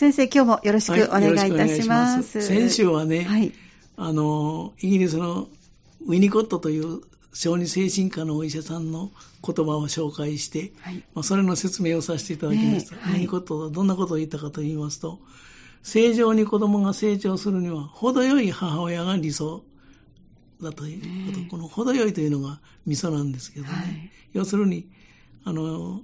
先生、今日もよろしくお願いいたします。はい、先週はね、はい、あの、イギリスのウィニコットという小児精神科のお医者さんの言葉を紹介して、はい、まあ、それの説明をさせていただきました。えー、ウィニコットはどんなことを言ったかと言いますと、正常に子供が成長するには、程よい母親が理想だということ、この程よいというのがミソなんですけどね、はい、要するに、あの、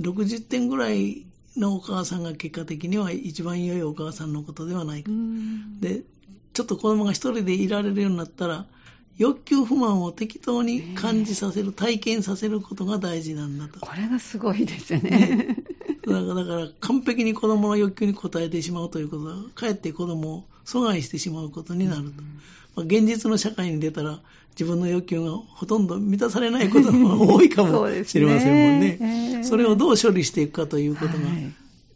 60点ぐらいのお母さんが結果的には一番良いお母さんのことではないか。で、ちょっと子供が一人でいられるようになったら、欲求不満を適当に感じさせる、体験させることが大事なんだと。これがすごいですよね。だからだから完璧に子供の欲求に応えてしまうということは、かえって子供を阻害してしまうことになると。まあ、現実の社会に出たら、自分の欲求がほとんど満たされないこと が多いかもしれませんもんね。そねそれをどう処理していくかということが、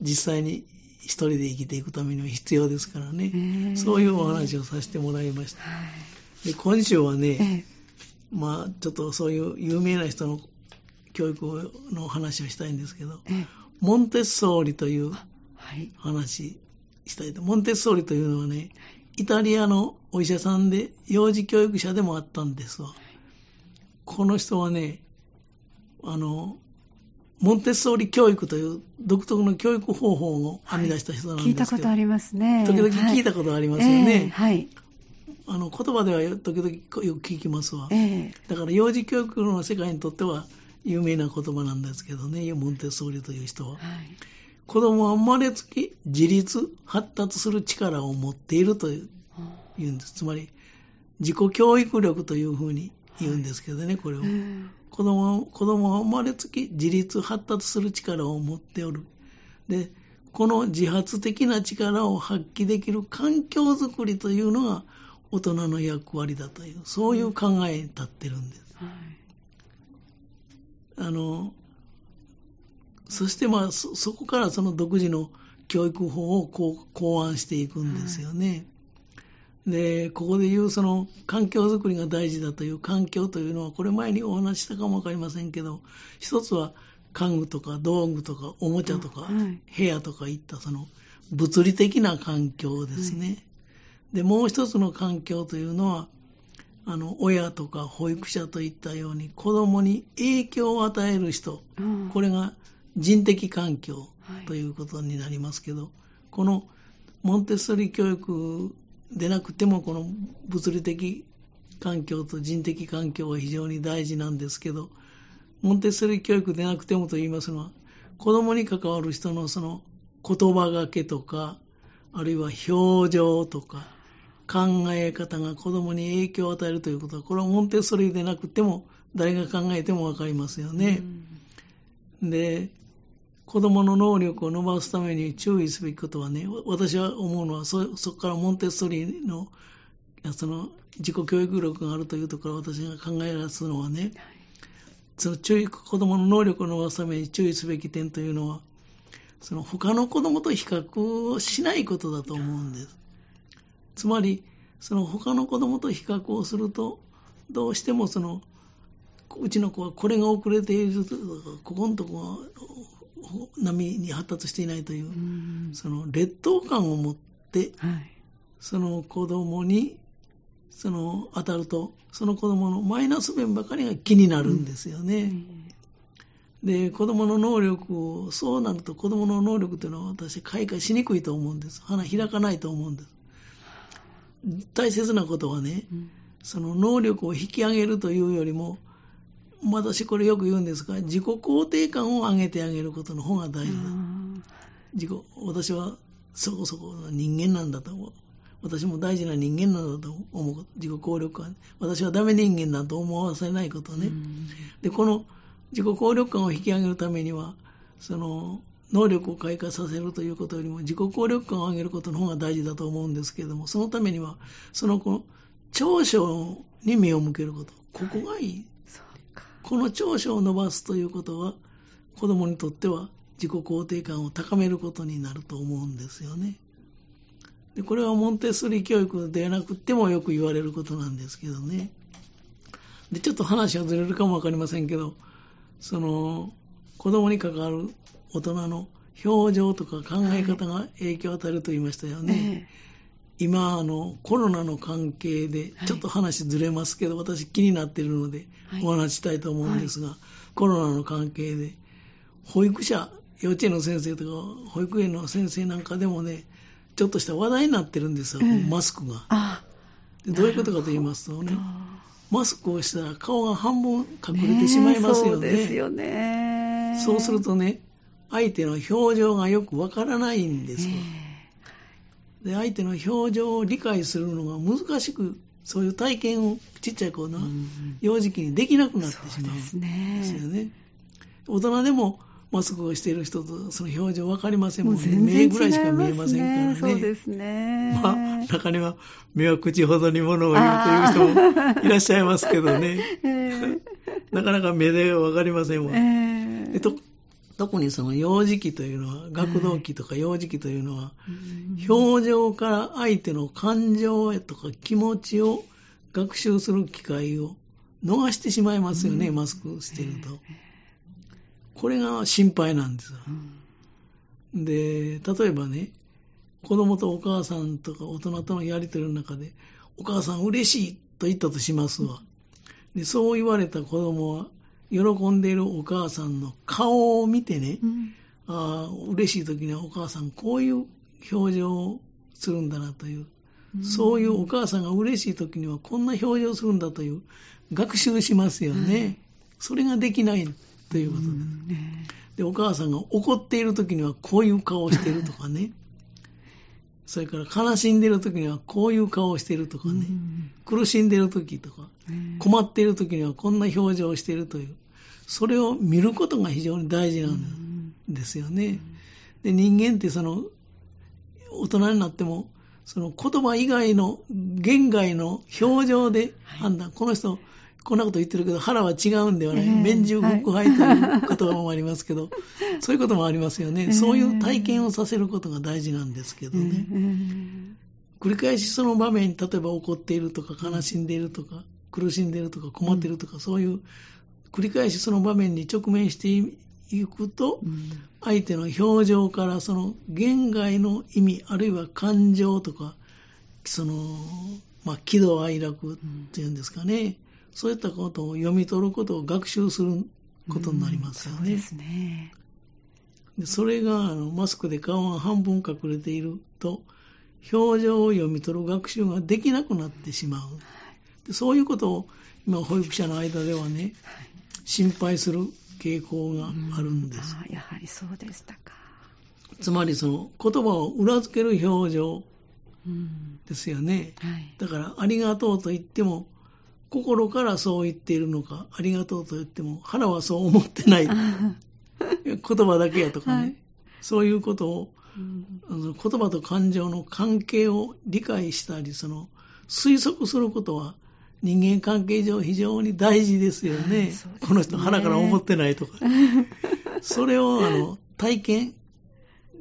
実際に一人で生きていくためには必要ですからね。そういうお話をさせてもらいました。で今週はね、まあ、ちょっとそういう有名な人の教育の話をしたいんですけど、モンテッソーリという話したいと。モンテッソーリというのはね、イタリアのお医者さんで幼児教育者でもあったんですわ。この人はね、あの、モンテッソーリ教育という独特の教育方法を編み出した人なんですけど、はい、聞いたことありますね。時々聞いたことありますよね。はい。あの言葉では時々よく聞きますわ、えー、だから幼児教育の世界にとっては有名な言葉なんですけどね、モンテッソーリという人は。はい、子供は生まれつき自立、発達する力を持っているというんです。つまり、自己教育力というふうに言うんですけどね、これを。子供子供は生まれつき自立、発達する力を持っておる。で、この自発的な力を発揮できる環境づくりというのが大人の役割だという、そういう考えに立ってるんです。はいあの、そしてまあそ、そこからその独自の教育法をこう考案していくんですよね。はい、で、ここで言うその環境づくりが大事だという環境というのは、これ前にお話ししたかもわかりませんけど、一つは家具とか道具とかおもちゃとか部屋とかいったその物理的な環境ですね。はい、で、もう一つの環境というのは、あの親とか保育者といったように子供に影響を与える人、うん、これが人的環境ということになりますけど、はい、このモンテッソリ教育でなくてもこの物理的環境と人的環境は非常に大事なんですけどモンテッソリ教育でなくてもと言いますのは子供に関わる人のその言葉がけとかあるいは表情とか考え方が子供に影響を与えるということは、これはモンテッソリでなくても、誰が考えてもわかりますよね。で、子供の能力を伸ばすために注意すべきことはね、私は思うのはそ、こからモンテッソリの、その自己教育力があるというところ私が考え出すのはね、その注意、子供の能力を伸ばすために注意すべき点というのは、その他の子供と比較をしないことだと思うんです。つまり、その他の子供と比較をすると、どうしてもその、うちの子はこれが遅れているとか、ここのとこは波に発達していないという、うその劣等感を持って、はい、その子供にその当たると、その子供のマイナス面ばかりが気になるんですよね。うん、で、子供の能力を、そうなると子供の能力というのは私、開花しにくいと思うんです。花開かないと思うんです。大切なことはね、うん、その能力を引き上げるというよりも、私これよく言うんですが、自己肯定感を上げてあげることの方が大事だ。自己私はそこそこの人間なんだと思う。私も大事な人間なんだと思う。自己効力感。私はダメ人間だと思わせないことね。で、この自己効力感を引き上げるためには、その、能力を開花させるということよりも自己効力感を上げることの方が大事だと思うんですけれども、そのためには、そのこの長所に目を向けること。ここがいい。この長所を伸ばすということは、子供にとっては自己肯定感を高めることになると思うんですよね。でこれはモンテッソリ教育でなくてもよく言われることなんですけどね。で、ちょっと話はずれるかもわかりませんけど、その、子供に関わる大人の表情とか考え方が影響を与えると言いましたよね。今あの、コロナの関係で、ちょっと話ずれますけど、はい、私気になっているので、お話したいと思うんですが、はい、コロナの関係で、保育者、幼稚園の先生とか、保育園の先生なんかでもね、ちょっとした話題になってるんですよ、マスクが。どういうことかと言いますとね、マスクをしたら顔が半分隠れてしまいますよね。そうですよね。そうするとね、相手の表情がよくわからないんですよ。で、相手の表情を理解するのが難しく、そういう体験をちっちゃい子の幼児期にできなくなってしまうんですよね。大人でもマスクをしている人とその表情分かりませんもんね。目ぐらいしか見えませんからね。そうですね。まあ、中には目は口ほどにものを言うという人もいらっしゃいますけどね。えー、なかなか目で分かりませんもん。えー、と特にその幼児期というのは、学童期とか幼児期というのは、表情から相手の感情とか気持ちを学習する機会を逃してしまいますよね、マスクしてると。これが心配なんですよ。で、例えばね、子供とお母さんとか大人とのやりとりの中で、お母さん嬉しいと言ったとしますわ。でそう言われた子供は、喜んでいるお母さんの顔を見てね、うん、あ嬉しい時にはお母さんこういう表情をするんだなという、うん、そういうお母さんが嬉しい時にはこんな表情をするんだという学習しますよね。うん、それができないということで。で、お母さんが怒っている時にはこういう顔をしているとかね。それから悲しんでいる時にはこういう顔をしているとかね。苦しんでいる時とか、困っている時にはこんな表情をしているという。それを見ることが非常に大事なんですよね。で人間ってその大人になってもその言葉以外の言外の表情で判断、はい、この人こんなこと言ってるけど、腹は違うんではない。えー、面中腹杯という言葉もありますけど、はい、そういうこともありますよね、えー、そういう体験をさせることが大事なんですけどね。えー、繰り返しその場面に、例えば怒っているとか、悲しんでいるとか、苦しんでいるとか、困っているとか、うん、そういう、繰り返しその場面に直面していくと、うん、相手の表情からその言外の意味、あるいは感情とか、その、まあ、喜怒哀楽っていうんですかね、そういったことを読み取ることを学習することになりますよね。うん、そうですね。でそれがあのマスクで顔が半分隠れていると、表情を読み取る学習ができなくなってしまう。でそういうことを今、保育者の間ではね、心配する傾向があるんです。やはりそうでしたか。つまりその言葉を裏付ける表情ですよね。はい、だから、ありがとうと言っても、心からそう言っているのか、ありがとうと言っても、腹はそう思ってない。言葉だけやとかね、はい、そういうことを、うん、言葉と感情の関係を理解したり、その推測することは人間関係上非常に大事ですよね。ねこの人腹から思ってないとか。それをあの体験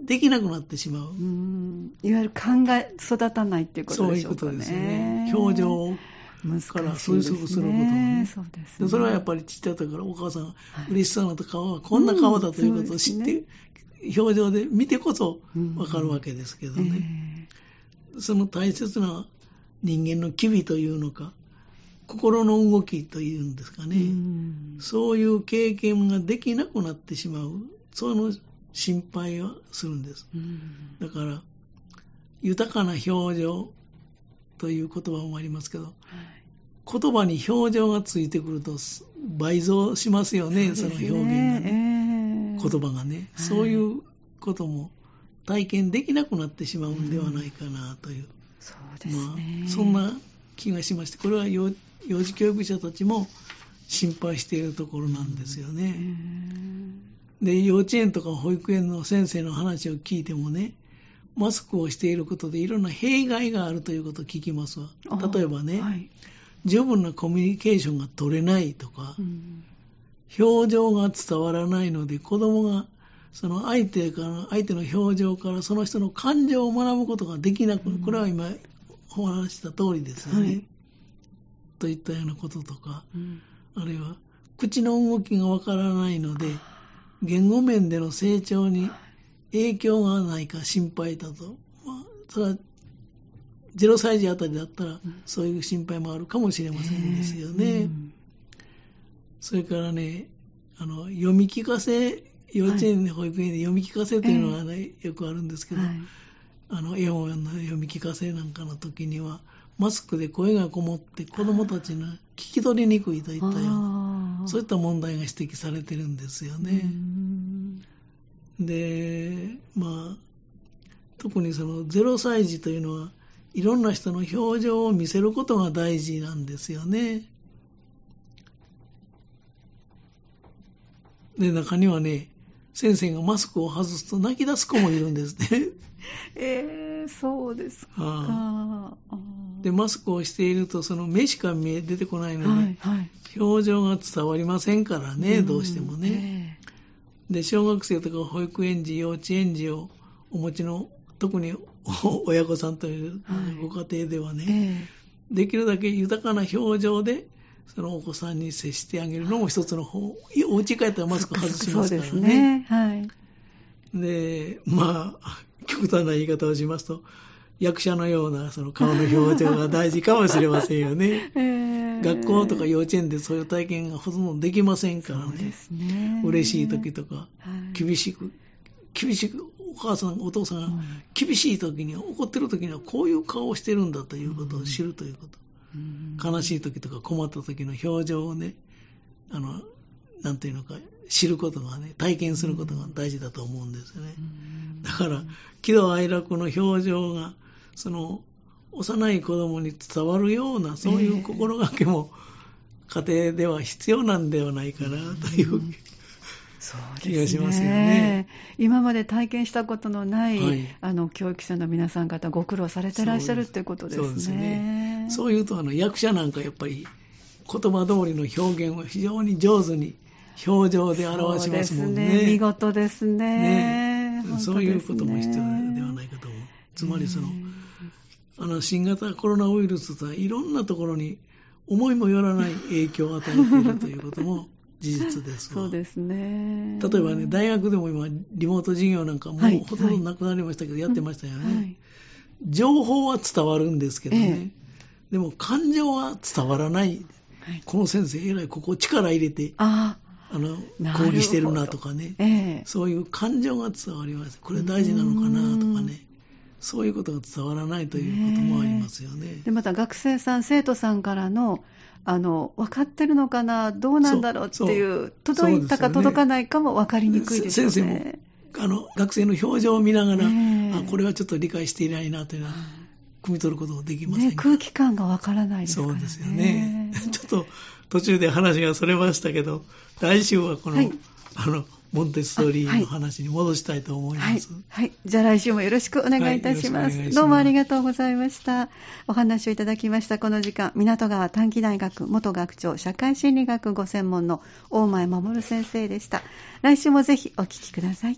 できなくなってしまう。ういわゆる考え育たないっていうことでしょうかね。そういうことですよね。表情をから推測することもね。そうですね。それはやっぱりちっちゃい時からお母さんが嬉しそうな顔はこんな顔だということを知って、表情で見てこそわかるわけですけどね。その大切な人間の機微というのか、心の動きというんですかね、そういう経験ができなくなってしまう、その心配はするんです。だから、豊かな表情という言葉もありますけど、言葉に表情がついてくると倍増しますよね、その表現がね、えー、言葉がね、はい、そういうことも体験できなくなってしまうんではないかなという、うん、そうですね、まあ、そんな気がしまして、これは幼幼児教育者たちも心配しているところなんですよね。で、幼稚園とか保育園の先生の話を聞いてもね、マスクをしていることでいろんな弊害があるということを聞きますわ。例えばね、はい、十分なコミュニケーションが取れないとか、うん、表情が伝わらないので子供がその相手から相手の表情からその人の感情を学ぶことができなく、うん、これは今お話した通りですよね。はい、といったようなこととか、うん、あるいは口の動きがわからないので言語面での成長に影響がないか心配だと。まあ、それは0歳児あたりだったら、そういう心配もあるかもしれませんですよね。えーうん、それからね、あの、読み聞かせ、幼稚園で保育園で読み聞かせというのはね、えー、よくあるんですけど、はい、あの、絵本の読み聞かせなんかの時には、マスクで声がこもって子供たちの聞き取りにくいといったような、そういった問題が指摘されてるんですよね。で、まあ、特にその0歳児というのは、いろんな人の表情を見せることが大事なんですよね。で、中にはね、先生がマスクを外すと泣き出す子もいるんですね。えー、そうですか。あで、マスクをしていると、その目しか見え出てこないので、はいはい、表情が伝わりませんからね、どうしてもね。えー、で、小学生とか保育園児、幼稚園児をお持ちの、特に 親御さんというご家庭ではね、はいえー、できるだけ豊かな表情で、そのお子さんに接してあげるのも一つの方、お家帰ったらマスク外しますからね。そうですね。はい。で、まあ、極端な言い方をしますと、役者のようなその顔の表情が大事かもしれませんよね。えー、学校とか幼稚園でそういう体験がほとんどできませんからね。ね嬉しい時とか、はい、厳しく、厳しく、お母さん、お父さんが厳しい時に、怒ってる時にはこういう顔をしてるんだということを知るということ。悲しい時とか困った時の表情をね、あの、なんていうのか、知ることがね、体験することが大事だと思うんですよね。だから、喜怒哀楽の表情が、その、幼い子供に伝わるような、そういう心がけも、家庭では必要なんではないかな、という、気がしますよね。今まで体験したことのない、はい、あの教育者の皆さん方、ご苦労されてらっしゃるということですね。そうですね。そういうとあの役者なんかやっぱり言葉通りの表現を非常に上手に表情で表しますもんね。ね見事ですね。ねそういうことも必要ではないかと思う。つまりその、あの新型コロナウイルスとはいろんなところに思いもよらない影響を与えているということも 事実ですそうですね。例えばね、大学でも今、リモート授業なんかもうほとんどなくなりましたけど、やってましたよね、はい。情報は伝わるんですけどね、えでも感情は伝わらない。はい、この先生、えらいここ力入れて、ああの講義してるなとかね、ええ、そういう感情が伝わります。これ大事なのかなとかね。そういうことが伝わらないということもありますよね。でまた学生さん、生徒さんからのあの分かってるのかな、どうなんだろうっていう、届いたか届かないかも分かりにくいですよね。先生もあの学生の表情を見ながら、あこれはちょっと理解していないなというのは、汲み取ることもできません、ね、空気感が分からないですからね。そうですよね。ちょっと途中で話がそれましたけど、来週はこの、はい、あの、モンテッソーリーの話に戻したいと思います。はい。はい、じゃあ来週もよろしくお願いいたします。はい、ますどうもありがとうございました。お話をいただきましたこの時間、港川短期大学元学長社会心理学ご専門の大前守先生でした。来週もぜひお聞きください。